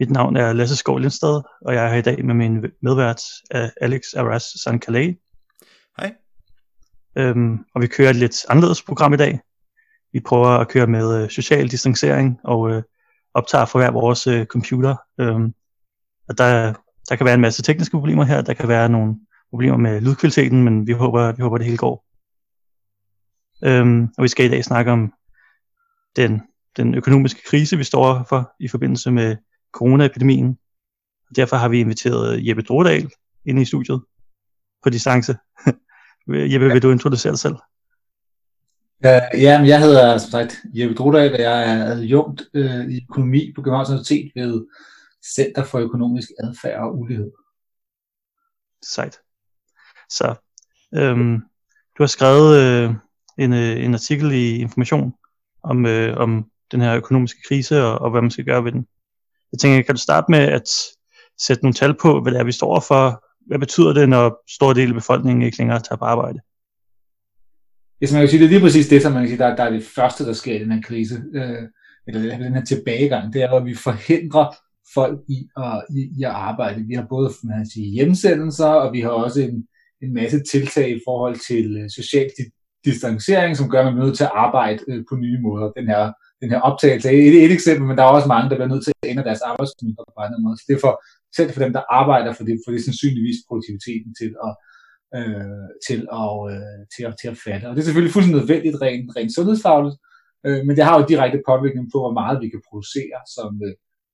mit navn er Lasse Skov Lindstad, og jeg er her i dag med min medvært Alex Aras Sankalei. Hej. Øhm, og vi kører et lidt anderledes program i dag. Vi prøver at køre med øh, social distancering og øh, optager for hver vores øh, computer. Øhm, og der, der kan være en masse tekniske problemer her. Der kan være nogle problemer med lydkvaliteten, men vi håber, vi håber det hele går. Øhm, og vi skal i dag snakke om den, den økonomiske krise, vi står for i forbindelse med coronaepidemien. Derfor har vi inviteret Jeppe Drodal ind i studiet på distance. Jeppe, vil du introducere dig selv? Uh, ja, men jeg hedder som sagt Jeppe Drodal, og jeg er adjunkt uh, i økonomi på Københavns Universitet ved Center for Økonomisk Adfærd og Ulighed. Sejt. Så øhm, du har skrevet øh, en, øh, en artikel i Information om, øh, om den her økonomiske krise og, og hvad man skal gøre ved den. Jeg tænker, kan du starte med at sætte nogle tal på, hvad det er, vi står for? Hvad betyder det, når stor del af befolkningen ikke længere tager på arbejde? Hvis man kan sige, det er lige præcis det, som man kan sige, der, der er det første, der sker i den her krise, øh, eller den her tilbagegang, det er, at vi forhindrer folk i at, i, i at arbejde. Vi har både man kan sige, hjemsendelser, og vi har også en, en masse tiltag i forhold til øh, social distancering, som gør, at man er nødt til at arbejde øh, på nye måder. Den her den her optagelse er et, et eksempel, men der er også mange, der bliver nødt til at ændre deres arbejdsmønster på andre måder. Så det er for, selv for dem, der arbejder for det, for det er sandsynligvis produktiviteten til at, øh, til, at, øh, til, at, til at fatte. Og det er selvfølgelig fuldstændig nødvendigt rent, rent sundhedsfagligt, øh, men det har jo direkte påvirkning på, hvor meget vi kan producere som,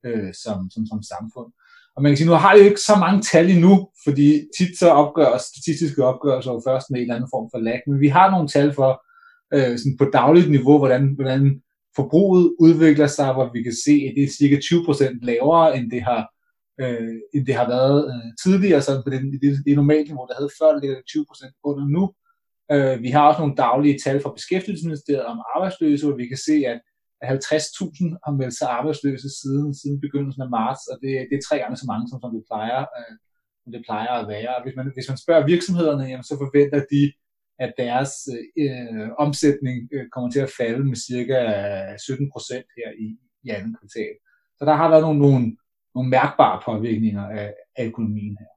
øh, som, som, som samfund. Og man kan sige, nu har jeg jo ikke så mange tal endnu, fordi tit så opgøres statistiske opgørelser jo først med en eller anden form for lag, men vi har nogle tal for øh, sådan på dagligt niveau, hvordan, hvordan forbruget udvikler sig, hvor vi kan se, at det er cirka 20% lavere, end det har, øh, end det har været øh, tidligere, så på det, det, det normale niveau, der havde før, det ligger 20% under nu. Øh, vi har også nogle daglige tal fra Beskæftigelsesministeriet om arbejdsløse, hvor vi kan se, at 50.000 har meldt sig arbejdsløse siden, siden begyndelsen af marts, og det, det er tre gange så mange, som, som det plejer, øh, som det plejer at være. Og hvis man, hvis man spørger virksomhederne, jamen, så forventer de at deres øh, omsætning øh, kommer til at falde med cirka 17 procent her i, i anden kvartal. Så der har været nogle, nogle, nogle mærkbare påvirkninger af, af økonomien her.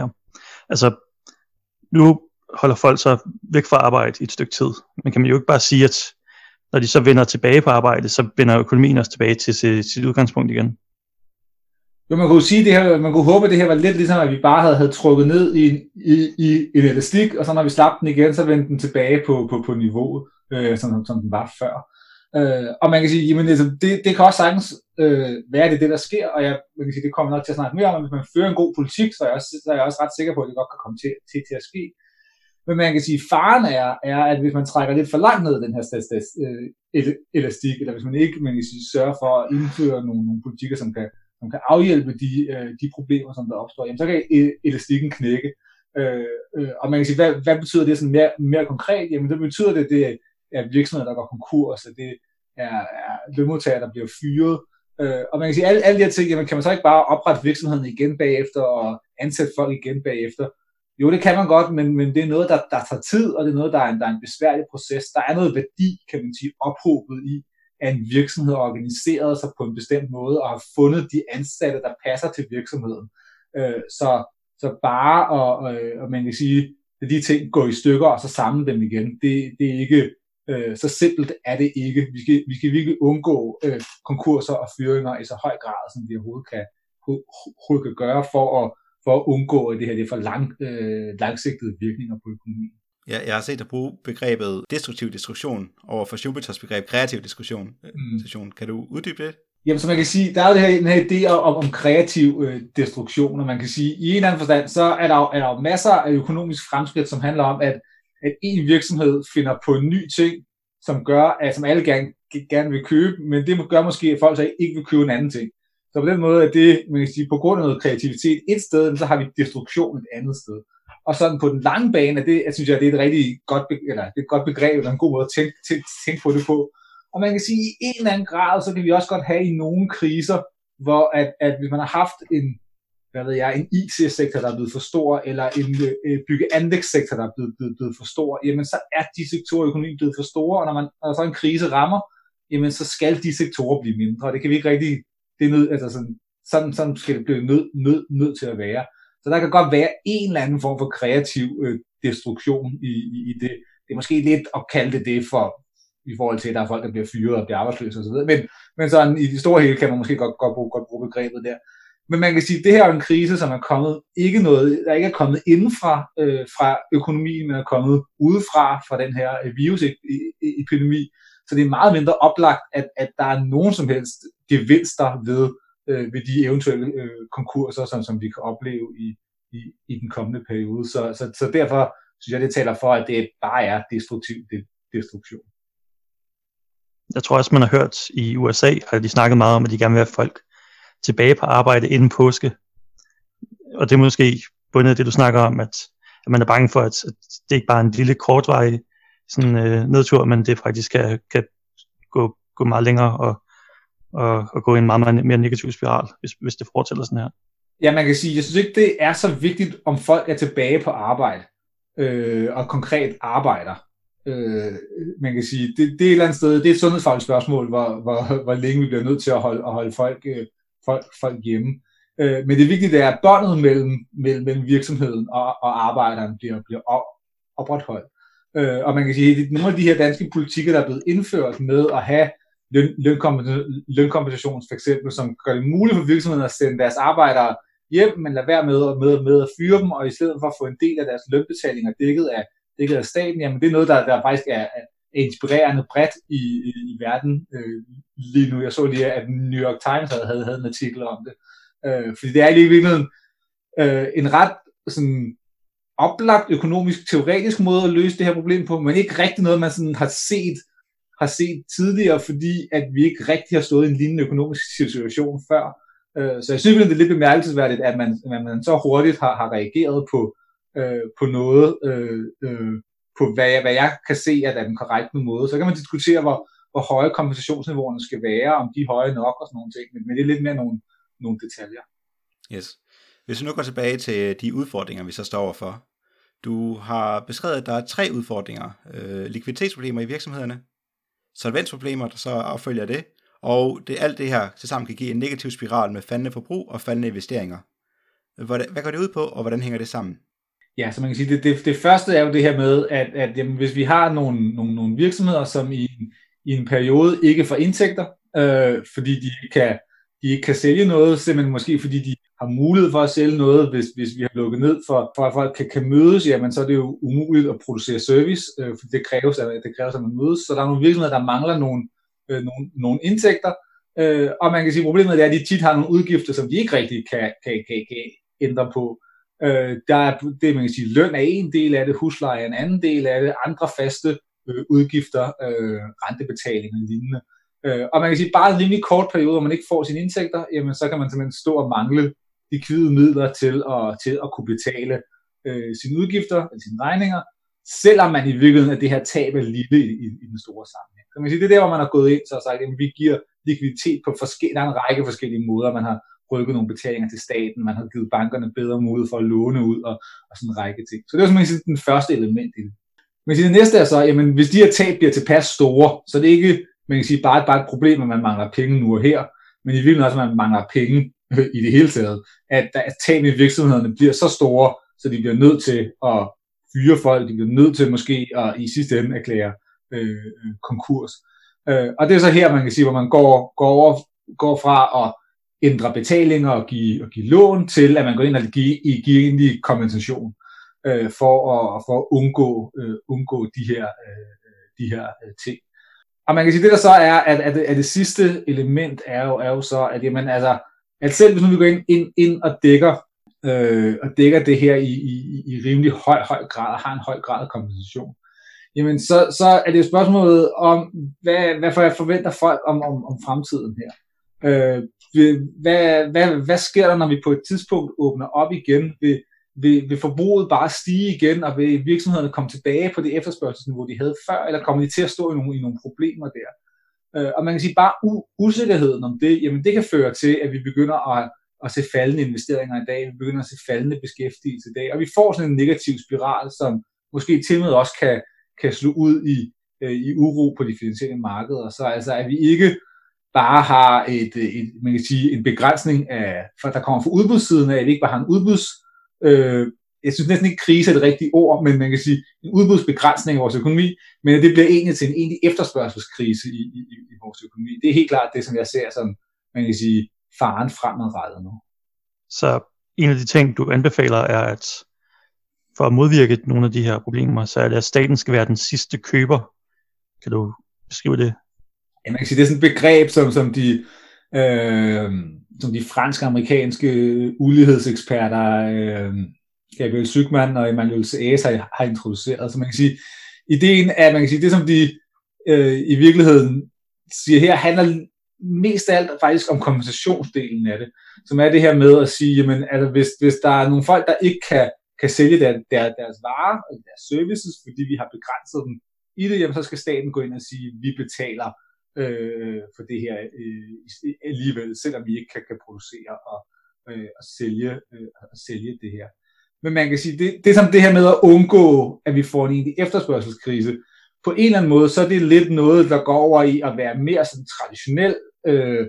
Ja, altså nu holder folk så væk fra arbejde i et stykke tid, men kan man jo ikke bare sige, at når de så vender tilbage på arbejde, så vender økonomien også tilbage til sit, sit udgangspunkt igen. Jo, man kunne sige, det her, man kunne håbe, at det her var lidt ligesom, at vi bare havde, havde trukket ned i, i, i en elastik, og så når vi slap den igen, så vendte den tilbage på, på, på niveauet, øh, som, som den var før. Øh, og man kan sige, jamen, altså, det, det kan også sagtens øh, være det, det, der sker, og jeg man kan sige, det kommer nok til at snakke mere om, at hvis man fører en god politik, så er jeg også, så er jeg også ret sikker på, at det godt kan komme til, til, til at ske. Men man kan sige, at faren er, er, at hvis man trækker lidt for langt ned den her stats, stats, øh, elastik, eller hvis man ikke man kan sige, sørger for at indføre nogle, nogle politikker, som kan som kan afhjælpe de, øh, de problemer, som der opstår, jamen, så kan elastikken knække. Øh, øh, og man kan sige, hvad, hvad betyder det sådan mere, mere konkret? Jamen det betyder det, det er virksomheder, der går konkurs, og det er, er lønmodtagere, der bliver fyret. Øh, og man kan sige, alle, alle de her ting, jamen, kan man så ikke bare oprette virksomheden igen bagefter og ansætte folk igen bagefter? Jo, det kan man godt, men, men det er noget, der, der tager tid, og det er noget, der er, en, der er en besværlig proces. Der er noget værdi, kan man sige, ophobet i, at en virksomhed har organiseret sig på en bestemt måde og har fundet de ansatte, der passer til virksomheden. Øh, så, så bare at, øh, og man kan sige, at de ting går i stykker og så samle dem igen, det, det er ikke, øh, så simpelt er det ikke. Vi skal, vi skal virkelig undgå øh, konkurser og fyringer i så høj grad, som vi overhovedet kan, overhovedet kan gøre for at, for at undgå, at det her det er for lang, øh, langsigtede virkninger på økonomien. Ja, jeg har set dig bruge begrebet destruktiv destruktion over for Schumpeter's begreb kreativ destruktion. Mm. Kan du uddybe det? Jamen, så man kan sige, der er jo det her, den her idé om, om kreativ øh, destruktion, og man kan sige, i en eller anden forstand, så er der, jo, er der jo masser af økonomisk fremskridt, som handler om, at, at en virksomhed finder på en ny ting, som gør, at som alle gerne, gerne vil købe, men det gør måske, at folk så ikke vil købe en anden ting. Så på den måde er det, man kan sige, på grund af noget kreativitet et sted, så har vi destruktion et andet sted. Og sådan på den lange bane, det, jeg synes jeg, det er et rigtig godt, eller det er et godt begreb, eller en god måde at tænke, tænke, tænke på det på. Og man kan sige, at i en eller anden grad, så kan vi også godt have i nogle kriser, hvor at, at hvis man har haft en, hvad ved jeg, en IT-sektor, der er blevet for stor, eller en øh, byggeanlægssektor, der er blevet, blevet, blevet for stor, jamen så er de sektorer i økonomien blevet for store, og når, man, når så en krise rammer, jamen så skal de sektorer blive mindre. Det kan vi ikke rigtig, det er nød, altså sådan, sådan, sådan skal det blive nødt nød, nød til at være. Så der kan godt være en eller anden form for kreativ øh, destruktion i, i, i det. Det er måske lidt at kalde det det for, i forhold til, at der er folk, der bliver fyret og bliver arbejdsløse osv. Men, men sådan i det store hele kan man måske godt, godt, bruge, godt bruge begrebet der. Men man kan sige, at det her er en krise, som er kommet ikke noget, der ikke er kommet indenfra øh, fra økonomien, men er kommet udefra fra den her øh, virusepidemi. E-, e-, e-, så det er meget mindre oplagt, at, at der er nogen som helst gevinster ved, øh, ved de eventuelle øh, konkurser, som, som vi kan opleve i, i, i den kommende periode. Så, så, så derfor synes jeg, det taler for, at det bare er destruktiv det, destruktion. Jeg tror også, man har hørt i USA, at de snakket meget om, at de gerne vil have folk tilbage på arbejde inden påske. Og det er måske bundet af det, du snakker om, at, at man er bange for, at, at det ikke bare er en lille kortvarig sådan, øh, nedtur, men det faktisk kan, kan gå, gå meget længere og, og, og gå i en meget, meget mere negativ spiral, hvis, hvis det fortsætter sådan her. Ja, man kan sige, jeg synes ikke, det er så vigtigt, om folk er tilbage på arbejde øh, og konkret arbejder. Øh, man kan sige, det, det er et eller andet sted, det er et sundhedsfagligt spørgsmål, hvor, hvor, hvor længe vi bliver nødt til at holde, at holde folk, øh, folk, folk hjemme. Øh, men det vigtige er, at båndet mellem, mellem, mellem virksomheden og, og arbejderen bliver, bliver opretholdt. Øh, og man kan sige, at nogle af de her danske politikker, der er blevet indført med at have løn, lønkompensation for eksempel, som gør det muligt for virksomheden at sende deres arbejdere hjem, men lade være med, med, med at fyre dem, og i stedet for at få en del af deres lønbetalinger dækket af, dækket af staten, jamen det er noget, der, der faktisk er, er inspirerende bredt i, i, i verden øh, lige nu. Jeg så lige, at New York Times havde, havde, havde en artikel om det. Øh, fordi det er lige i virkeligheden øh, en ret sådan, oplagt økonomisk teoretisk måde at løse det her problem på, men ikke rigtig noget, man sådan har set har set tidligere, fordi at vi ikke rigtig har stået i en lignende økonomisk situation før. Øh, så jeg synes, det er lidt bemærkelsesværdigt, at man, at man så hurtigt har, har reageret på, øh, på noget, øh, øh, på hvad jeg, hvad jeg kan se at er den korrekte måde. Så kan man diskutere, hvor, hvor høje kompensationsniveauerne skal være, om de er høje nok og sådan nogle ting, men, men det er lidt mere nogle, nogle detaljer. Yes. Hvis vi nu går tilbage til de udfordringer, vi så står overfor. Du har beskrevet, at der er tre udfordringer. Øh, likviditetsproblemer i virksomhederne, solvensproblemer, der så affølger det, og det, alt det her til sammen kan give en negativ spiral med faldende forbrug og faldende investeringer. Hvad, hvad går det ud på, og hvordan hænger det sammen? Ja, så man kan sige, det, det, det første er jo det her med, at, at jamen, hvis vi har nogle, nogle, nogle virksomheder, som i, i en periode ikke får indtægter, øh, fordi de kan, de ikke kan sælge noget, simpelthen måske fordi de har mulighed for at sælge noget, hvis, hvis vi har lukket ned for, for at folk kan, kan mødes, jamen så er det jo umuligt at producere service, øh, for det kræves, at, det kræves, at man mødes. Så der er nogle virksomheder, der mangler nogle, øh, nogle, nogle indtægter, øh, og man kan sige, at problemet er, at de tit har nogle udgifter, som de ikke rigtig kan, kan, kan, kan ændre på. Øh, der er det, man kan sige, løn er en del af det, husleje er en anden del af det, andre faste øh, udgifter, øh, rentebetaling og lignende. Øh, og man kan sige, bare en rimelig kort periode, hvor man ikke får sine indtægter, jamen så kan man simpelthen stå og mangle likvide midler til at, til at kunne betale øh, sine udgifter, eller sine regninger, selvom man i virkeligheden er det her tab er lille i, i, i den store sammenhæng. Så man sige, det er der, hvor man har gået ind og sagt, at vi giver likviditet på forskellige, der er en række forskellige måder. Man har rykket nogle betalinger til staten, man har givet bankerne bedre mulighed for at låne ud og, og sådan en række ting. Så det er jo sige, den første element i det. Men det næste er så, jamen, hvis de her tab bliver tilpas store, så det er ikke man kan sige, bare, bare et problem, at man mangler penge nu og her, men i virkeligheden også, at man mangler penge i det hele taget, at, der er tab i virksomhederne bliver så store, så de bliver nødt til at fyre folk, de bliver nødt til måske at i sidste ende erklære øh, øh konkurs. Øh, og det er så her, man kan sige, hvor man går, går, over, går fra at ændre betalinger og give, og give lån, til at man går ind og giver, giver egentlig kompensation øh, for, at, for at undgå, øh, undgå de her, øh, de her øh, ting. Og man kan sige, det der så er, at, at, at det sidste element er jo, er jo så, at jamen, altså, at selv hvis nu vi går ind, ind, ind og dækker, øh, og dækker det her i, i, i rimelig høj, høj grad, og har en høj grad af kompensation, jamen så, så er det jo spørgsmålet om, hvad, hvad for jeg forventer folk om, om, om fremtiden her. Øh, hvad, hvad, hvad sker der, når vi på et tidspunkt åbner op igen? Vil, vil, vil forbruget bare stige igen, og vil virksomhederne komme tilbage på det efterspørgselsniveau, de havde før, eller kommer de til at stå i nogle, i nogle problemer der? Øh, og man kan sige, bare u- usikkerheden om det, jamen det kan føre til, at vi begynder at, at se faldende investeringer i dag, vi begynder at se faldende beskæftigelse i dag, og vi får sådan en negativ spiral, som måske til med også kan, kan slå ud i, øh, i uro på de finansielle markeder. Så altså, at vi ikke bare har et, øh, et, man kan sige, en begrænsning af, for der kommer fra udbudssiden af, at vi ikke bare har en udbuds, øh, jeg synes næsten ikke krise er det rigtige ord, men man kan sige en udbudsbegrænsning i vores økonomi, men at det bliver egentlig til en egentlig efterspørgselskrise i, i, i vores økonomi. Det er helt klart det, som jeg ser som, man kan sige, faren fremadrettet nu. Så en af de ting, du anbefaler, er, at for at modvirke nogle af de her problemer, så er det, at staten skal være den sidste køber. Kan du beskrive det? Ja, man kan sige, det er sådan et begreb, som, som de, øh, som de franske-amerikanske ulighedseksperter, øh, Gabriel Sygman og Emmanuel Saez har, har introduceret. Så man kan sige, ideen er, man kan sige, det som de øh, i virkeligheden siger her, handler mest af alt faktisk om kompensationsdelen af det, som er det her med at sige, jamen, altså, hvis, hvis der er nogle folk, der ikke kan, kan sælge der, der, deres varer og deres services, fordi vi har begrænset dem i det, jamen, så skal staten gå ind og sige, at vi betaler øh, for det her øh, alligevel, selvom vi ikke kan, kan producere og, øh, og, sælge, øh, og sælge det her. Men man kan sige, det, det er som det her med at undgå, at vi får en egentlig efterspørgselskrise. På en eller anden måde, så er det lidt noget, der går over i at være mere sådan traditionel øh,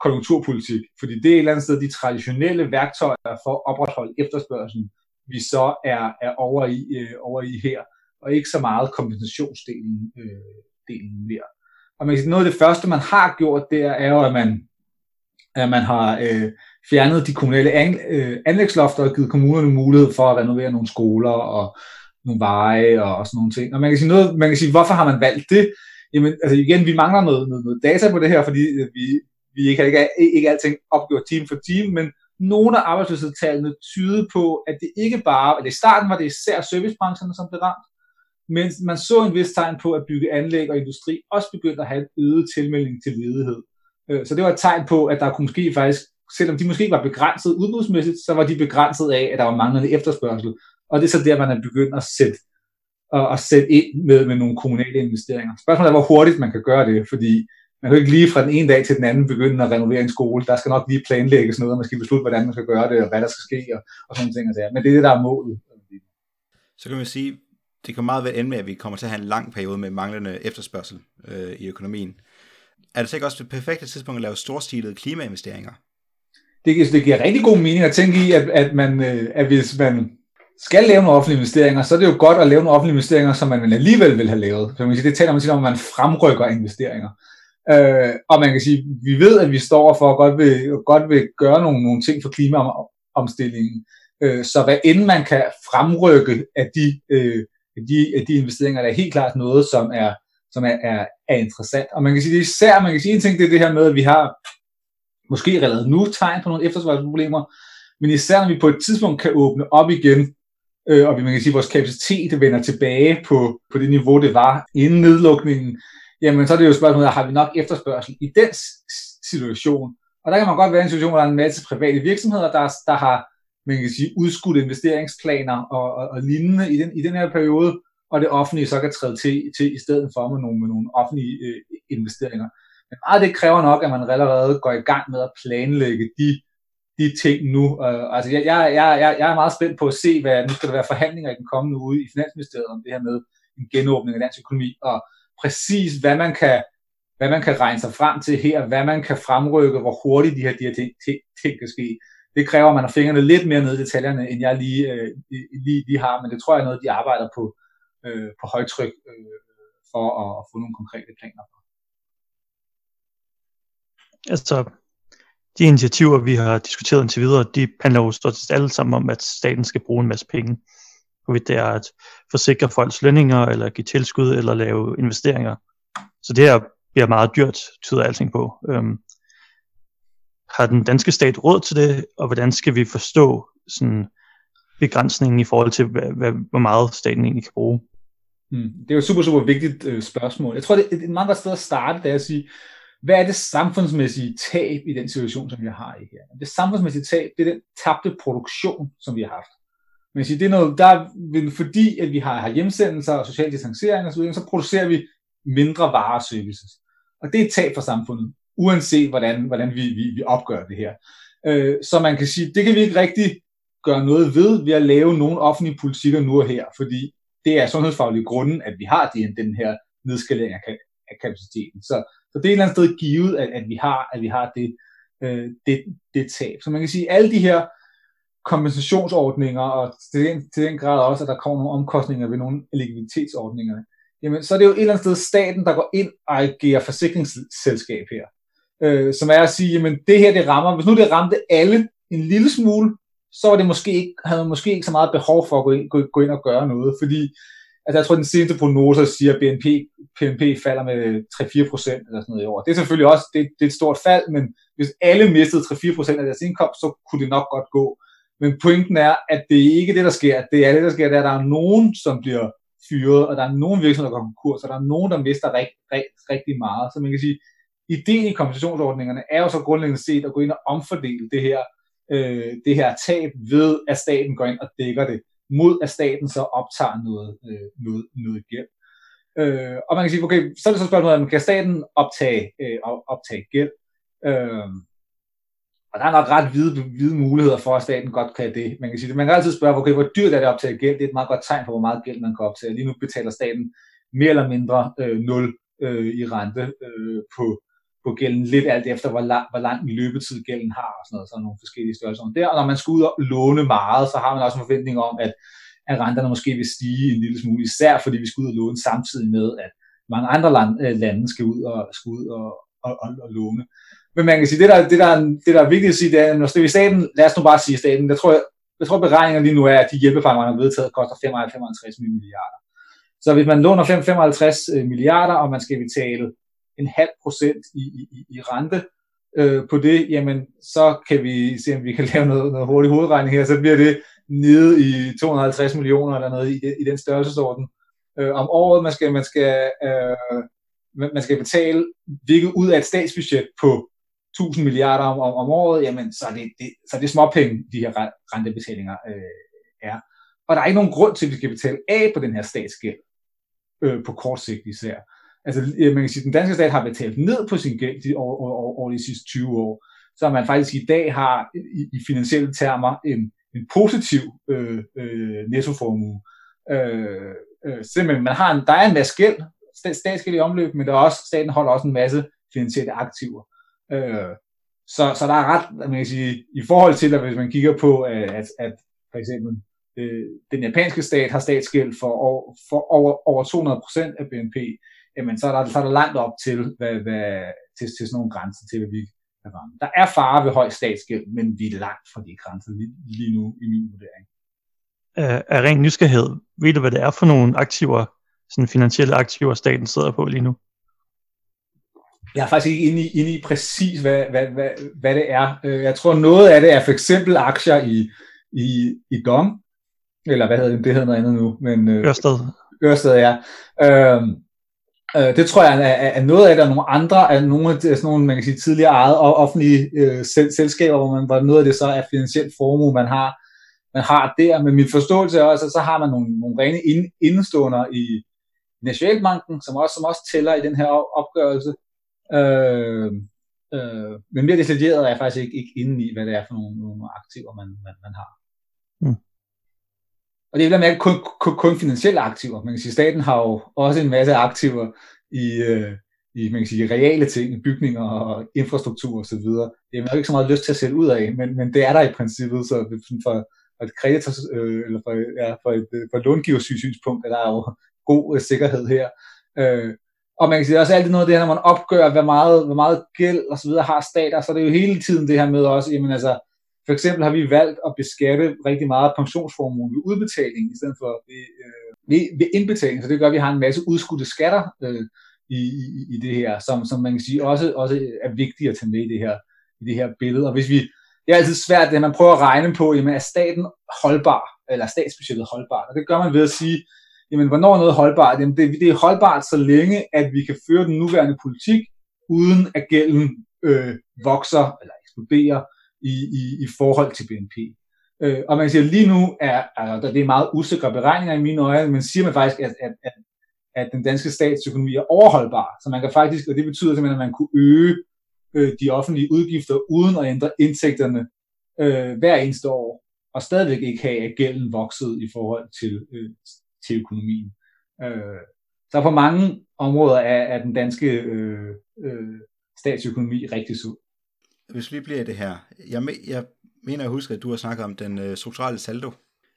konjunkturpolitik. Fordi det er et eller andet sted de traditionelle værktøjer for at opretholde efterspørgselen, vi så er, er over, i, øh, over i her, og ikke så meget kompensationsdelen øh, delen mere. Og man kan sige, noget af det første, man har gjort, det er jo, at man, at man har øh, fjernet de kommunale an, øh, anlægslofter og givet kommunerne mulighed for at renovere nogle skoler og nogle veje og, og sådan nogle ting. Og man kan sige, noget, man kan sige hvorfor har man valgt det? Jamen, altså igen, vi mangler noget, noget, noget data på det her, fordi øh, vi, vi ikke, ikke, ikke alting opgjort time for time, men nogle af arbejdsløshedstallene tyder på, at det ikke bare, eller i starten var det især servicebranchen, som blev ramt, men man så en vis tegn på, at bygge anlæg og industri også begyndte at have en øget tilmelding til ledighed. Øh, så det var et tegn på, at der kunne måske faktisk, selvom de måske ikke var begrænset udbudsmæssigt, så var de begrænset af, at der var manglende efterspørgsel. Og det er så der, man er begyndt at sætte, at sætte ind med, med nogle kommunale investeringer. Spørgsmålet er, hvor hurtigt man kan gøre det, fordi man kan ikke lige fra den ene dag til den anden begynde at renovere en skole. Der skal nok lige planlægges noget, og man skal beslutte, hvordan man skal gøre det, og hvad der skal ske, og, og sådan ting. Men det er det, der er målet. Så kan man sige, det kan meget vel ende med, at vi kommer til at have en lang periode med manglende efterspørgsel øh, i økonomien. Er det så ikke også det perfekte tidspunkt at lave storstilede klimainvesteringer? Det, det giver rigtig god mening at tænke i, at, at, man, øh, at hvis man skal lave nogle offentlige investeringer, så er det jo godt at lave nogle offentlige investeringer, som man alligevel vil have lavet. Så man kan sige, det taler man om, at man fremrykker investeringer. Øh, og man kan sige, vi ved, at vi står for at godt vil, godt vil gøre nogle, nogle ting for klimaomstillingen. Øh, så hvad end man kan fremrykke af de øh, de, de investeringer der er helt klart noget, som er, som er, er, er interessant. Og man kan sige, det er især, man kan sige en ting, det er det her med, at vi har måske allerede nu tegn på nogle efterspørgselsproblemer, men især når vi på et tidspunkt kan åbne op igen, øh, og vi man kan sige, at vores kapacitet vender tilbage på, på det niveau, det var inden nedlukningen, jamen så er det jo spørgsmålet, har vi nok efterspørgsel i den situation? Og der kan man godt være i en situation, hvor der er en masse private virksomheder, der, der har man kan sige, udskudte investeringsplaner og, og, og lignende i den, i den her periode, og det offentlige så kan træde til, til i stedet for med nogle, med nogle offentlige øh, investeringer. Men meget det kræver nok, at man allerede går i gang med at planlægge de, de ting nu. Øh, altså jeg, jeg, jeg, jeg er meget spændt på at se, hvad nu skal der være forhandlinger i den kommende uge i Finansministeriet om det her med en genåbning af dansk økonomi, og præcis hvad man kan, hvad man kan regne sig frem til her, hvad man kan fremrykke, hvor hurtigt de her, de her ting, ting, ting kan ske det kræver, at man har fingrene lidt mere nede i detaljerne, end jeg lige, øh, lige, lige har, men det tror jeg er noget, de arbejder på, øh, på højtryk øh, for at, at få nogle konkrete planer for. Altså, de initiativer, vi har diskuteret indtil videre, de handler jo stort set alle sammen om, at staten skal bruge en masse penge. Hvorvidt det er at forsikre folks lønninger, eller give tilskud, eller lave investeringer. Så det her bliver meget dyrt, tyder alting på. Øhm, har den danske stat råd til det, og hvordan skal vi forstå sådan begrænsningen i forhold til, hvad, hvad, hvor meget staten egentlig kan bruge? Mm. Det er jo et super, super vigtigt øh, spørgsmål. Jeg tror, det er et meget godt sted at starte, det er at sige, hvad er det samfundsmæssige tab i den situation, som vi har i her? Det samfundsmæssige tab, det er den tabte produktion, som vi har haft. Men det er noget, der fordi at vi har, har hjemsendelser og social distancering og så videre, så producerer vi mindre varer og services. Og det er et tab for samfundet, uanset hvordan, hvordan vi, vi, vi opgør det her. Øh, så man kan sige, det kan vi ikke rigtig gøre noget ved ved at lave nogle offentlige politikker nu og her, fordi det er sundhedsfaglige grunden, at vi har den, den her nedskalering af, af kapaciteten. Så, så det er et eller andet sted givet, at, at vi har, at vi har det, øh, det, det tab. Så man kan sige, at alle de her kompensationsordninger, og til den, til den grad også, at der kommer nogle omkostninger ved nogle likviditetsordninger, jamen så er det jo et eller andet sted staten, der går ind og agerer forsikringsselskab her. Øh, som er at sige, jamen det her det rammer, hvis nu det ramte alle en lille smule, så var det måske ikke, havde man måske ikke så meget behov for at gå ind, gå, gå ind og gøre noget, fordi altså jeg tror, den seneste prognose siger, at BNP, BNP falder med 3-4 procent eller sådan noget i år. Det er selvfølgelig også det, det er et stort fald, men hvis alle mistede 3-4 procent af deres indkomst, så kunne det nok godt gå. Men pointen er, at det er ikke det, der sker. Det er det, der sker, det er, at der er nogen, som bliver fyret, og der er nogen virksomheder, der går konkurs, og der er nogen, der mister rigt, rigt, rigtig meget. Så man kan sige, ideen i kompensationsordningerne er jo så grundlæggende set at gå ind og omfordele det her, øh, det her tab ved, at staten går ind og dækker det, mod at staten så optager noget, øh, noget, noget gæld. Øh, og man kan sige, okay, så er det så spørgsmålet, kan staten optage, øh, optage gæld? Øh, og der er nok ret hvide, hvide muligheder for, at staten godt kan det. Man kan, sige, man kan altid spørge, okay, hvor dyrt er det at optage gæld? Det er et meget godt tegn på, hvor meget gæld man kan optage. Lige nu betaler staten mere eller mindre øh, 0 øh, i rente øh, på, på gælden, lidt alt efter, hvor lang, hvor lang løbetid gælden har, og sådan noget, så er nogle forskellige størrelser der. Og når man skal ud og låne meget, så har man også en forventning om, at, at renterne måske vil stige en lille smule, især fordi vi skal ud og låne samtidig med, at mange andre land, øh, lande skal ud og, skal ud og, og, og, og låne. Men man kan sige, det der, det der, det der er vigtigt at sige, det er, når det er staten, lad os nu bare sige staten, jeg tror, jeg, jeg tror beregninger lige nu er, at de hjælpepakker, man har vedtaget, koster 55 milliarder. Så hvis man låner 55 øh, milliarder, og man skal betale en halv procent i, i, i rente øh, på det, jamen så kan vi se, om vi kan lave noget, noget hurtig hovedregning her, så bliver det nede i 250 millioner eller noget i, i den størrelsesorden øh, om året. Man skal, man skal, øh, man skal betale, hvilket ud af et statsbudget på 1000 milliarder om, om, om året, jamen så er det, det, så er det småpenge, de her rentebetalinger øh, er. Og der er ikke nogen grund til, at vi skal betale af på den her statsgæld, øh, på kort sigt især. Altså, man kan sige, at den danske stat har betalt ned på sin gæld de, over, over, over de sidste 20 år, så man faktisk i dag har i, i finansielle termer en, en positiv øh, øh, nettoformue. Øh, øh, simpelthen, man har en, der er en masse gæld, statsgæld i omløb, men der er også, staten holder også en masse finansielle aktiver. Øh, så, så der er ret, man kan sige, i forhold til, at hvis man kigger på, at, at for eksempel øh, den japanske stat har statsgæld for, over, for over, over 200% af BNP, jamen så er der, så er der langt op til, hvad, hvad, til, til sådan nogle grænser til, hvad vi kan ramme. Der er fare ved høj statsgæld, men vi er langt fra de grænser lige, lige nu i min vurdering. Af ren nysgerrighed, ved du, hvad det er for nogle aktiver, sådan finansielle aktiver, staten sidder på lige nu? Jeg er faktisk ikke inde i, inde i præcis, hvad, hvad, hvad, hvad det er. Øh, jeg tror, noget af det er for eksempel aktier i, i, i DOM, eller hvad hedder det, det hedder noget andet nu. Men, øh, Ørsted. Ørsted, ja. Øhm, øh, det tror jeg er, er noget af det, og nogle andre af nogle af sådan altså nogle, man kan sige, tidligere ejet og offentlige øh, sel, selskaber, hvor, man, hvor noget af det så er finansielt formue, man har, man har der. Men min forståelse er også, så har man nogle, nogle rene ind, indestående i Nationalbanken, som også, som også tæller i den her opgørelse. Øh, øh, men mere detaljeret er jeg faktisk ikke, ikke inde i, hvad det er for nogle, nogle aktiver, man, man, man har. Mm. Og det er blandt kun, kun, kun finansielle aktiver. Man kan sige, staten har jo også en masse aktiver i, øh, i man kan sige, reale ting, bygninger og infrastruktur osv. Det er man ikke så meget lyst til at sælge ud af, men, men det er der i princippet, så for, for et kreditor, øh, eller for, ja, for et, øh, for et långiversynspunkt, er der jo god øh, sikkerhed her. Øh, og man kan sige, også altid noget af det her, når man opgør, hvor meget, hvor meget gæld og så videre har stater, så er det jo hele tiden det her med også, jamen altså, for eksempel har vi valgt at beskatte rigtig meget pensionsformuen ved udbetaling, i stedet for ved, øh, ved, ved indbetaling. Så det gør, at vi har en masse udskudte skatter øh, i, i, i det her, som, som man kan sige også, også er vigtigt at tage med i det her, i det her billede. Og hvis vi, det er altid svært, at man prøver at regne på, jamen er staten holdbar, eller er statsbudgettet holdbart? Og det gør man ved at sige, jamen hvornår er noget holdbart? Jamen det, det er holdbart så længe, at vi kan føre den nuværende politik, uden at gælden øh, vokser eller eksploderer i, i, i forhold til BNP. Øh, og man siger, lige nu er, altså, det er meget usikre beregninger i mine øjne, men siger man faktisk, at, at, at, at den danske statsøkonomi er overholdbar. Så man kan faktisk, og det betyder simpelthen, at man kunne øge øh, de offentlige udgifter uden at ændre indtægterne øh, hver eneste år, og stadigvæk ikke have, at gælden voksede i forhold til, øh, til økonomien. Øh, så på mange områder er, er den danske øh, øh, statsøkonomi rigtig sund. Hvis vi bliver det her, jeg, me, jeg mener at huske, at du har snakket om den øh, strukturelle saldo,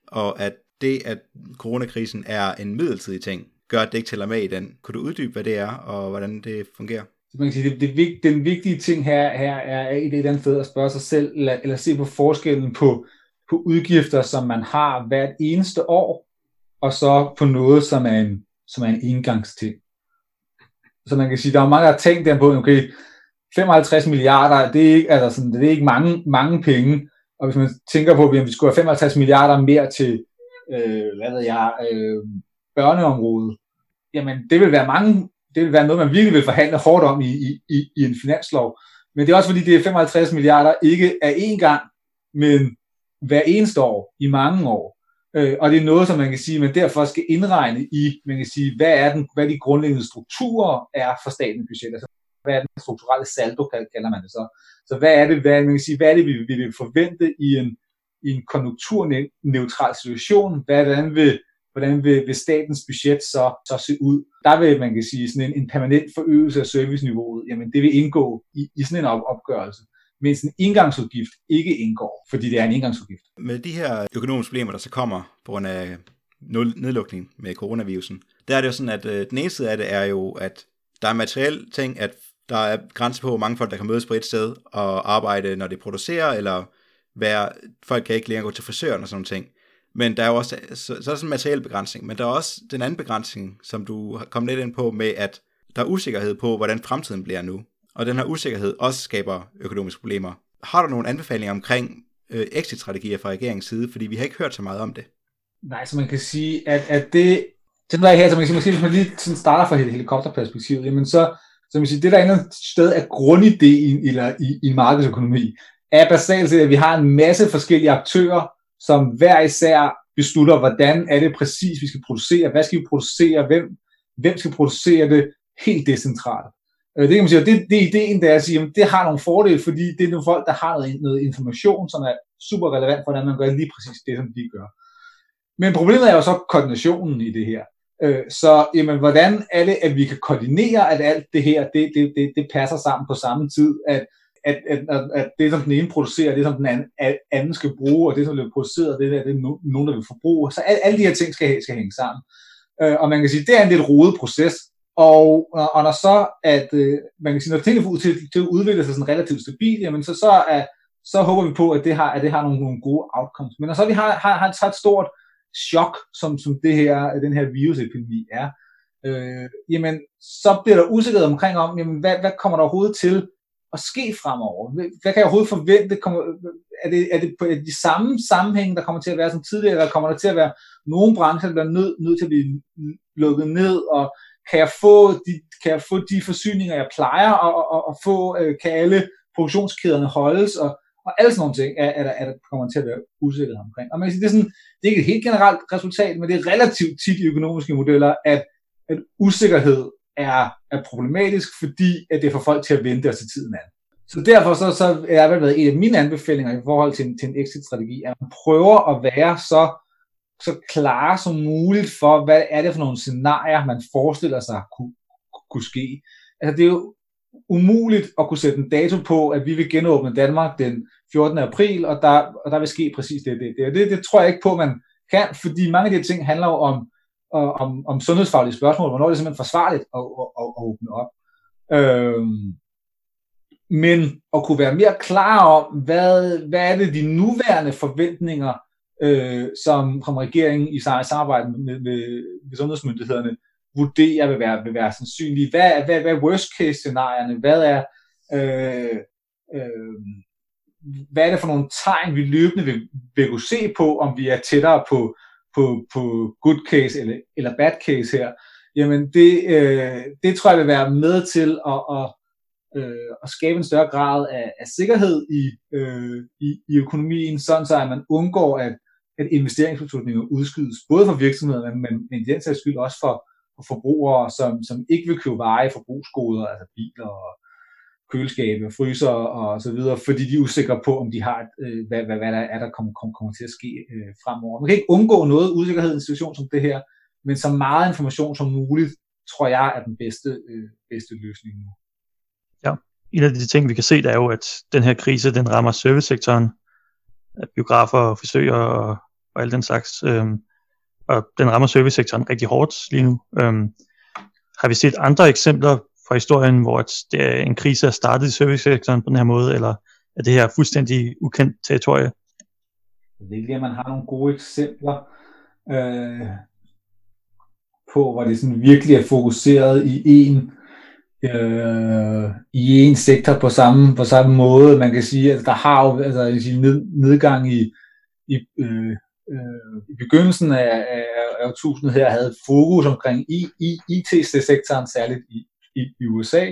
og at det, at coronakrisen er en midlertidig ting, gør, at det ikke tæller med i den. Kunne du uddybe, hvad det er, og hvordan det fungerer? Man kan sige, det, det, den vigtige ting her, her er i det andet sted at spørge sig selv, eller, eller se på forskellen på, på udgifter, som man har hvert eneste år, og så på noget, som er en, som er en engangsting. Så man kan sige, der er mange, der har tænkt der på, okay, 55 milliarder, det er ikke, altså sådan, det er ikke mange, mange penge, og hvis man tænker på, at vi skulle have 55 milliarder mere til, øh, hvad ved jeg, øh, børneområdet, jamen det vil være mange, det vil være noget, man virkelig vil forhandle hårdt om i, i, i en finanslov. Men det er også fordi, det er 55 milliarder ikke er én gang, men hver eneste år, i mange år. Øh, og det er noget, som man kan sige, man derfor skal indregne i, man kan sige, hvad er, den, hvad de grundlæggende strukturer er for statens budget. Altså, hvad er den strukturelle saldo, kalder man det så. Så hvad er det, hvad, man kan sige, hvad er det vi, vi vil forvente i en, i en konjunkturneutral situation? Hvordan vil, hvordan vil, vil statens budget så, så se ud? Der vil man kan sige sådan en, en permanent forøgelse af serviceniveauet, jamen det vil indgå i, i sådan en op, opgørelse mens en indgangsudgift ikke indgår, fordi det er en indgangsudgift. Med de her økonomiske problemer, der så kommer på grund af nedlukning med coronavirusen, der er det jo sådan, at øh, den ene side af det er jo, at der er materielle ting, at der er grænser på, hvor mange folk, der kan mødes på et sted og arbejde, når de producerer, eller være, folk kan ikke længere gå til frisøren og sådan noget ting. Men der er jo også, så, så er der sådan en materiel begrænsning, men der er også den anden begrænsning, som du har kommet lidt ind på med, at der er usikkerhed på, hvordan fremtiden bliver nu. Og den her usikkerhed også skaber økonomiske problemer. Har du nogle anbefalinger omkring øh, exit-strategier fra regeringens side? Fordi vi har ikke hørt så meget om det. Nej, så man kan sige, at, at det, det der her, så man kan sige, hvis man lige sådan starter fra helikopterperspektivet, jamen så, så man siger, det der andet sted er grundideen eller i, i markedsøkonomi, er basalt set, at vi har en masse forskellige aktører, som hver især beslutter, hvordan er det præcis, vi skal producere, hvad skal vi producere, hvem, hvem skal producere det helt decentralt. Øh, det kan man sige, det, det er ideen, der er at sige, at det har nogle fordele, fordi det er nogle folk, der har noget, noget information, som er super relevant for, hvordan man gør lige præcis det, som de gør. Men problemet er jo så koordinationen i det her. Øh, så jamen, hvordan er det, at vi kan koordinere, at alt det her, det, det, det, det passer sammen på samme tid, at, at, at, at det, som den ene producerer, det, som den anden, anden skal bruge, og det, som bliver produceret, det, der, det er nogen, der vil forbruge. Så alle, alle de her ting skal, skal hænge sammen. Øh, og man kan sige, det er en lidt rodet proces, og, og når så, at øh, man kan sige, når tingene får til, til at udvikle sig sådan relativt stabilt, jamen så, så, er, så håber vi på, at det har, at det har nogle, nogle gode outcomes. Men når så vi har, har, har et, et stort chok, som, som det her, den her virusepidemi er, øh, jamen så bliver der usikkerhed omkring om, jamen, hvad, hvad kommer der overhovedet til at ske fremover? Hvad kan jeg overhovedet forvente? Kommer, er, det, er det på de samme sammenhænge, der kommer til at være som tidligere, eller kommer der til at være nogle brancher, der bliver nødt nød til at blive lukket ned, og kan jeg få de, kan jeg få de forsyninger, jeg plejer at, at, at få, øh, kan alle produktionskæderne holdes, og, og alle sådan nogle ting er, er, der, er der kommer til at være usikkerhed omkring. Og man kan sige, det er, sådan, det er ikke et helt generelt resultat, men det er relativt tit i økonomiske modeller, at, at usikkerhed er, er problematisk, fordi at det får folk til at vente og se tiden an. Så derfor så, så er det været en af mine anbefalinger i forhold til en, til en exit-strategi, at man prøver at være så så klar som muligt for, hvad er det for nogle scenarier, man forestiller sig kunne, kunne ske. Altså det er jo umuligt at kunne sætte en dato på, at vi vil genåbne Danmark den 14. april, og der, og der vil ske præcis det. Det, det, det, det tror jeg ikke på, man kan, fordi mange af de her ting handler jo om, om, om sundhedsfaglige spørgsmål, hvornår det er simpelthen forsvarligt at, at, at, at åbne op. Øhm, men at kunne være mere klar om, hvad, hvad er det de nuværende forventninger øh, som, som regeringen i samarbejde med, med, med sundhedsmyndighederne vurderer vil være, vil være sandsynlige. Hvad, hvad, hvad er worst case scenarierne? Hvad er, øh, øh, hvad er det for nogle tegn, vi løbende vil, vil kunne se på, om vi er tættere på, på, på good case eller, eller bad case her, jamen det, øh, det tror jeg vil være med til at, at, øh, at skabe en større grad af, af sikkerhed i, øh, i, i økonomien, sådan så at man undgår, at, at investeringsbeslutninger udskydes, både for virksomheder, men, men i den sags skyld også for forbrugere, som, som ikke vil købe veje forbrugsgoder, altså biler og køleskabe, fryser og så videre, fordi de er usikre på, om de har, øh, hvad, hvad, hvad der er, der kommer, kommer, kommer til at ske øh, fremover. Man kan ikke undgå noget usikkerhed i en situation som det her, men så meget information som muligt, tror jeg er den bedste, øh, bedste løsning nu. Ja, en af de ting, vi kan se, det er jo, at den her krise, den rammer servicesektoren, at biografer, frisører og, og alt den slags, øh, og den rammer servicesektoren rigtig hårdt lige nu. Øhm, har vi set andre eksempler fra historien, hvor det er en krise er startet i servicesektoren på den her måde, eller er det her fuldstændig ukendt territorie? Jeg ved ikke, at man har nogle gode eksempler øh, på, hvor det sådan virkelig er fokuseret i en øh, i en sektor på samme, på samme måde. Man kan sige, at der har jo altså, en ned, nedgang i, i, øh, øh, i begyndelsen af, af, af årtusindet her havde fokus omkring i, i, IT-sektoren, særligt i, i, i USA,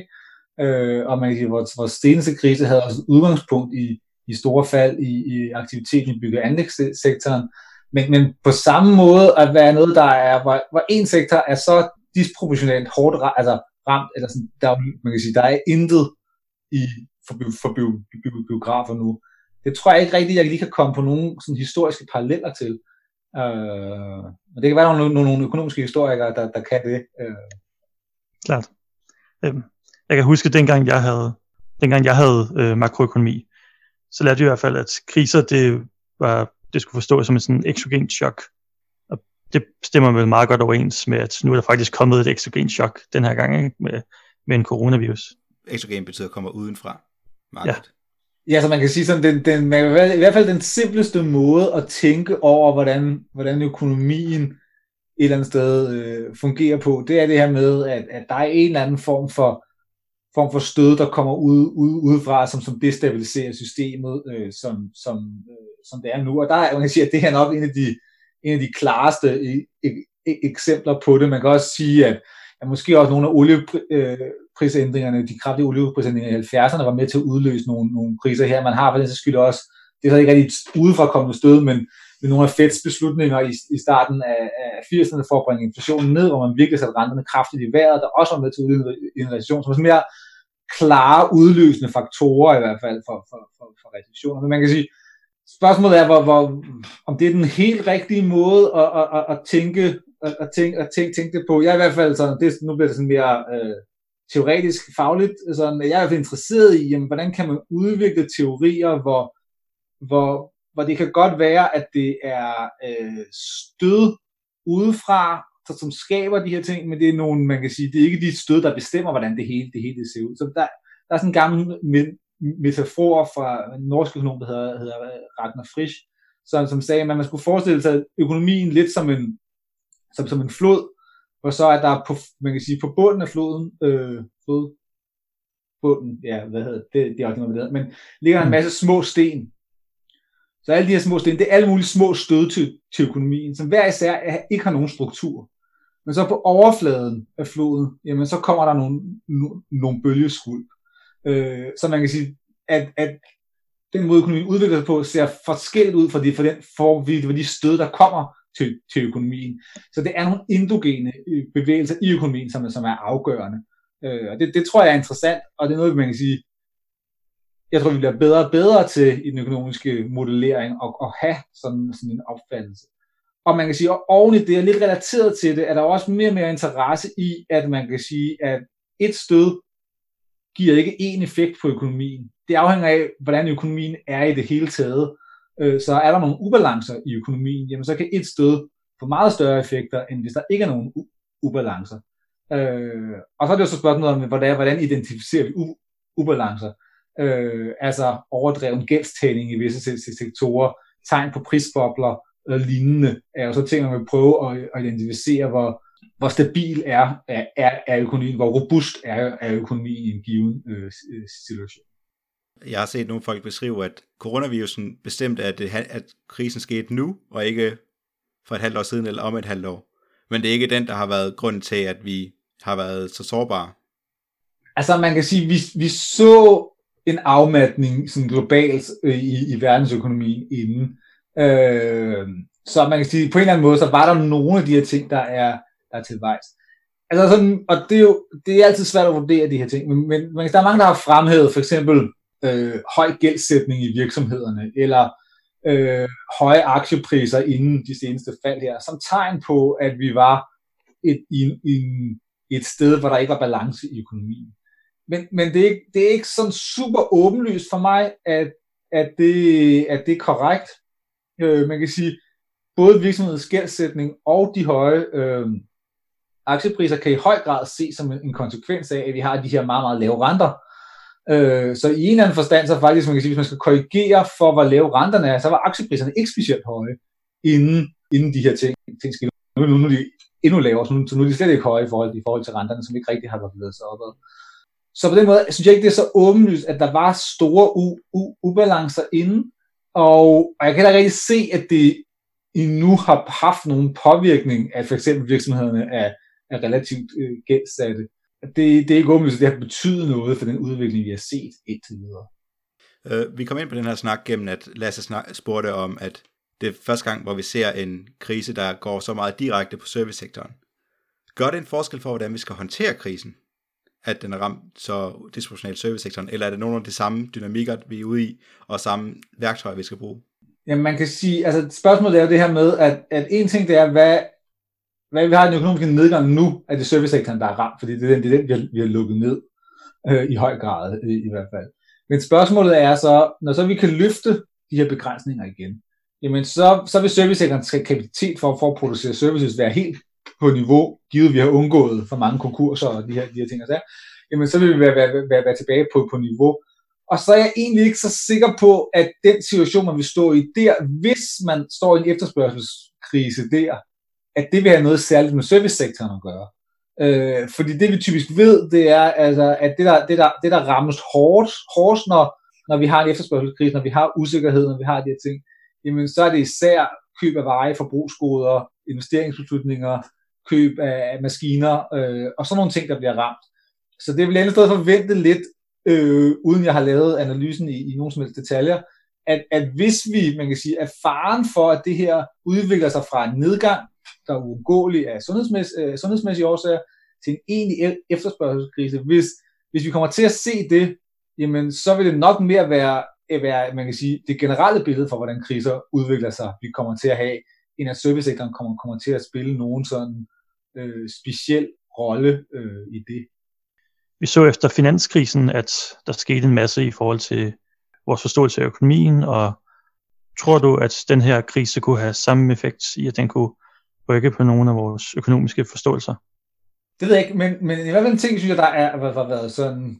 øh, og man kan sige, vores, vores seneste krise havde også udgangspunkt i, i store fald i, i aktiviteten i bygge- og anlægssektoren, men, men på samme måde at være noget, der er, hvor, hvor en sektor er så disproportionalt hårdt altså ramt, eller sådan, der, man kan sige, der er intet i, for, for for, for biografer nu. Det tror jeg ikke rigtigt, jeg lige kan komme på nogle sådan historiske paralleller til. Øh, men det kan være, der er nogle, nogle økonomiske historikere, der, der kan det. Øh. Klart. Øhm, jeg kan huske, dengang jeg havde, dengang jeg havde øh, makroøkonomi, så lærte jeg i hvert fald, at kriser, det, var, det skulle forstås som en sådan exogen chok. Og det stemmer vel meget godt overens med, at nu er der faktisk kommet et exogen chok den her gang ikke? Med, med en coronavirus. Exogen betyder kommer udenfra. Market. Ja. Ja, så man kan sige sådan, den, den, man kan, i hvert fald den simpleste måde at tænke over, hvordan, hvordan økonomien et eller andet sted øh, fungerer på, det er det her med, at, at der er en eller anden form for, form for stød, der kommer ud, ud, udefra, som, som destabiliserer systemet, øh, som, som, øh, som det er nu. Og der er, man kan sige, at det her er nok en af de, en af de klareste e, e, e- eksempler på det. Man kan også sige, at, at måske også nogle af øh, olieprisændringerne, de kraftige olieprisændringer i 70'erne var med til at udløse nogle, nogle priser her. Man har for den skyld også, det er så ikke rigtig udefra kommende stød, men med nogle af Feds beslutninger i, i starten af, af 80'erne for at bringe inflationen ned, hvor man virkelig satte renterne kraftigt i vejret, der også var med til at udløse en recession, som er mere klare udløsende faktorer i hvert fald for, for, for, for recessioner. Men man kan sige, spørgsmålet er, hvor, hvor, om det er den helt rigtige måde at, at, at, at tænke at, at, tænke, at tænke, tænke det på. Jeg er i hvert fald sådan, det, nu bliver det sådan mere øh, teoretisk, fagligt. Altså, sådan, jeg er i hvert fald interesseret i, jamen, hvordan kan man udvikle teorier, hvor, hvor, hvor det kan godt være, at det er øh, stød udefra, så, som skaber de her ting, men det er nogle, man kan sige, det er ikke de stød, der bestemmer, hvordan det hele, det hele ser ud. Så der, der er sådan en gammel metafor fra en norsk økonom, der hedder, hedder Ragnar Frisch, som, som sagde, at man skulle forestille sig økonomien lidt som en, som, som en flod, og så er der på, man kan sige, på bunden af floden, øh, flod, bunden, ja, hvad hedder det, det er også noget, det men ligger en mm. masse små sten. Så alle de her små sten, det er alle mulige små stød til, til økonomien, som hver især ikke har nogen struktur. Men så på overfladen af floden, jamen så kommer der nogle, nogle bølgeskuld. Øh, så man kan sige, at, at den måde økonomien udvikler sig på, ser forskelligt ud fra, de, for den for, for de stød, der kommer til, til økonomien. Så det er nogle endogene øh, bevægelser i økonomien, som, som er afgørende. Øh, og det, det tror jeg er interessant, og det er noget, man kan sige, jeg tror, vi bliver bedre og bedre til i den økonomiske modellering at, at have sådan, sådan en opfattelse. Og man kan sige, at oven i det, er lidt relateret til det, er der også mere og mere interesse i, at man kan sige, at et stød giver ikke én effekt på økonomien. Det afhænger af, hvordan økonomien er i det hele taget. Øh, så er der nogle ubalancer i økonomien, jamen så kan et stød få meget større effekter, end hvis der ikke er nogen ubalancer. Øh, og så er det jo så spørgsmålet om, hvordan, hvordan identificerer vi ubalancer? Øh, altså overdreven gældstagning i visse sektorer, tegn på prisbobler og lignende, er jo så ting, man vil prøve at, at identificere, hvor, hvor stabil er, er, er økonomien, hvor robust er, er økonomien i en given øh, øh situation. Jeg har set nogle folk beskrive, at coronavirusen bestemte, at, det, at krisen skete nu, og ikke for et halvt år siden, eller om et halvt år. Men det er ikke den, der har været grund til, at vi har været så sårbare. Altså man kan sige, vi, vi så en afmatning sådan globalt øh, i, i verdensøkonomien inden. Øh, så man kan sige, på en eller anden måde, så var der nogle af de her ting, der er, der er tilvejs. Altså sådan, og det er jo det er altid svært at vurdere de her ting, men, men, men der er mange, der har fremhævet for eksempel øh, høj gældsætning i virksomhederne, eller øh, høje aktiepriser inden de seneste fald her, som tegn på, at vi var et, i, i, et sted, hvor der ikke var balance i økonomien. Men, men det, er ikke, det er ikke sådan super åbenlyst for mig, at, at, det, at det er korrekt. Øh, man kan sige, både virksomhedens gældsætning og de høje øh, aktiepriser kan i høj grad ses som en, en konsekvens af, at vi har de her meget, meget lave renter. Øh, så i en eller anden forstand, så faktisk, man kan sige, hvis man skal korrigere for, hvor lave renterne er, så var aktiepriserne ikke specielt høje, inden, inden de her ting, ting skete. nu, nu, nu er de endnu lavere, så nu, så nu er de slet ikke høje i forhold, i forhold til renterne, som ikke rigtig har bevæget sig opad. Så på den måde synes jeg ikke, det er så åbenlyst, at der var store u- u- ubalancer inden, og, og jeg kan da rigtig se, at det endnu har haft nogen påvirkning af for eksempel virksomhederne er, er relativt øh, gældsatte. Det, det er ikke åbenlyst, at det har betydet noget for den udvikling, vi har set indtil videre. Uh, vi kom ind på den her snak gennem, at Lasse snak, spurgte om, at det er første gang, hvor vi ser en krise, der går så meget direkte på servicesektoren. Gør det en forskel for, hvordan vi skal håndtere krisen? At den er ramt så disproportionalt servicesektoren, eller er det nogle af de samme dynamikker, vi er ude i, og samme værktøjer, vi skal bruge? Jamen man kan sige, altså spørgsmålet er jo det her med, at, at en ting det er, hvad, hvad vi har i den økonomiske nedgang nu, at det servicesektoren, der er ramt, fordi det er den, det er den vi, har, vi har lukket ned øh, i høj grad i, i hvert fald. Men spørgsmålet er så, når så vi kan løfte de her begrænsninger igen, jamen så, så vil servicesektorens kapacitet for, for at producere services være helt på niveau, givet vi har undgået for mange konkurser og de her, de her ting og så, jamen så vil vi være, være, være, være tilbage på, på niveau. Og så er jeg egentlig ikke så sikker på, at den situation, man vil stå i der, hvis man står i en efterspørgselskrise der, at det vil have noget særligt med servicesektoren at gøre. Øh, fordi det vi typisk ved, det er, altså, at det der, det, der, det der rammes hårdt, hårdest, når, når vi har en efterspørgselskrise, når vi har usikkerhed, når vi har de her ting, jamen så er det især køb af veje, forbrugsgoder, investeringsbeslutninger, køb af maskiner øh, og sådan nogle ting, der bliver ramt. Så det vil jeg sted forvente lidt, øh, uden jeg har lavet analysen i, i nogen som helst detaljer, at, at hvis vi, man kan sige, at faren for, at det her udvikler sig fra en nedgang, der er uundgåelig af sundhedsmæs, øh, sundhedsmæssige årsager, til en egentlig efterspørgselskrise, hvis, hvis vi kommer til at se det, jamen så vil det nok mere være, øh, være man kan sige, det generelle billede for, hvordan kriser udvikler sig. Vi kommer til at have en at servicesektoren kommer, kommer til at spille nogen sådan øh, speciel rolle øh, i det. Vi så efter finanskrisen, at der skete en masse i forhold til vores forståelse af økonomien, og tror du, at den her krise kunne have samme effekt i, at den kunne rykke på nogle af vores økonomiske forståelser? Det ved jeg ikke, men, men i hvert fald en ting, synes jeg, der er, har været sådan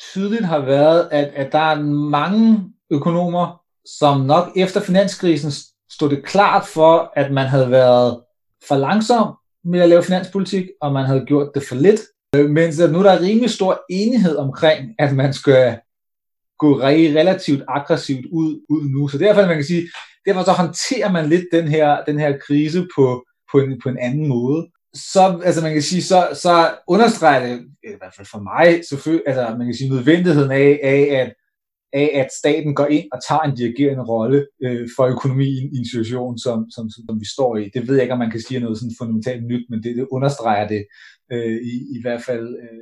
tydeligt har været, at, at der er mange økonomer, som nok efter finanskrisen stod det klart for, at man havde været for langsom med at lave finanspolitik, og man havde gjort det for lidt. Men mens at nu der er rimelig stor enighed omkring, at man skal gå relativt aggressivt ud, ud nu. Så derfor man kan sige, derfor så håndterer man lidt den her, den her krise på, på, en, på en anden måde. Så, altså man kan sige, så, så understreger det, i hvert fald for mig, selvfølgelig, altså man kan sige nødvendigheden af, af at af, at staten går ind og tager en dirigerende rolle øh, for økonomien i en situation, som, som, som vi står i. Det ved jeg ikke, om man kan sige noget sådan fundamentalt nyt, men det, det understreger det øh, i, i hvert fald øh,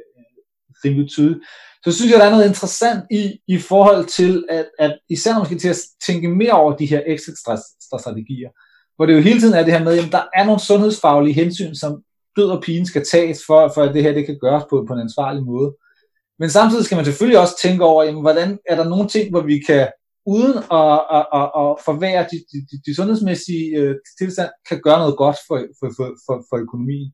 rimelig tydeligt. Så synes jeg, der er noget interessant i, i forhold til, at, at især når man skal til at tænke mere over de her exit-strategier, hvor det jo hele tiden er det her med, at der er nogle sundhedsfaglige hensyn, som død og pigen skal tages, for, for at det her det kan gøres på, på en ansvarlig måde. Men samtidig skal man selvfølgelig også tænke over, jamen, hvordan er der nogle ting, hvor vi kan, uden at, at, at, at forvære de, de, de, de sundhedsmæssige øh, tilstand, kan gøre noget godt for, for, for, for, for økonomien.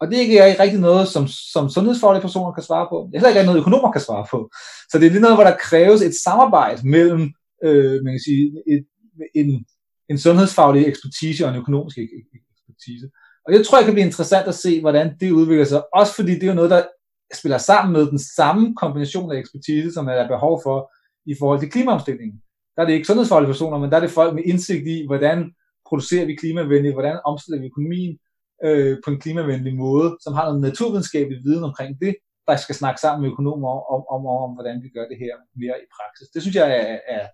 Og det er ikke rigtig noget, som, som sundhedsfaglige personer kan svare på. Det er heller ikke noget, økonomer kan svare på. Så det er lige noget, hvor der kræves et samarbejde mellem øh, man kan sige, et, en, en sundhedsfaglig ekspertise og en økonomisk ekspertise. Og jeg tror, det kan blive interessant at se, hvordan det udvikler sig. Også fordi det er jo noget, der spiller sammen med den samme kombination af ekspertise, som der er behov for i forhold til klimaomstillingen. Der er det ikke sundhedsfaglige personer, men der er det folk med indsigt i, hvordan producerer vi klimavenligt, hvordan omstiller vi økonomien øh, på en klimavenlig måde, som har noget naturvidenskabelig viden omkring det, der skal snakke sammen med økonomer om, om, om, om hvordan vi gør det her mere i praksis. Det synes jeg er, er,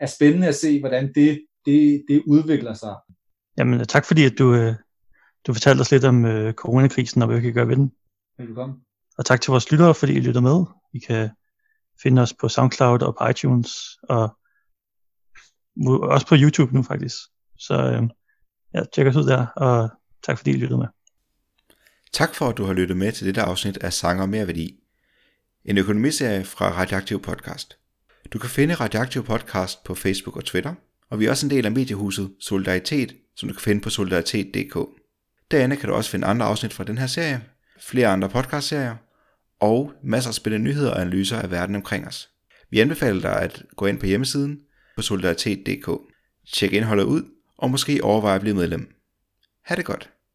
er spændende at se, hvordan det, det, det udvikler sig. Jamen tak fordi, at du, øh, du fortalte os lidt om øh, coronakrisen og hvad vi kan gøre ved den. Velkommen. Og tak til vores lyttere, fordi I lytter med. I kan finde os på SoundCloud og på iTunes, og også på YouTube nu faktisk. Så øh, ja, tjek os ud der, og tak fordi I lyttede med. Tak for, at du har lyttet med til dette afsnit af Sanger Mere Værdi. En økonomiserie fra Radioaktiv Podcast. Du kan finde Radioaktiv Podcast på Facebook og Twitter, og vi er også en del af mediehuset Solidaritet, som du kan finde på solidaritet.dk. Derinde kan du også finde andre afsnit fra den her serie, flere andre podcastserier, og masser af spændende nyheder og analyser af verden omkring os. Vi anbefaler dig at gå ind på hjemmesiden på solidaritet.dk. Tjek indholdet ud, og måske overveje at blive medlem. Ha' det godt.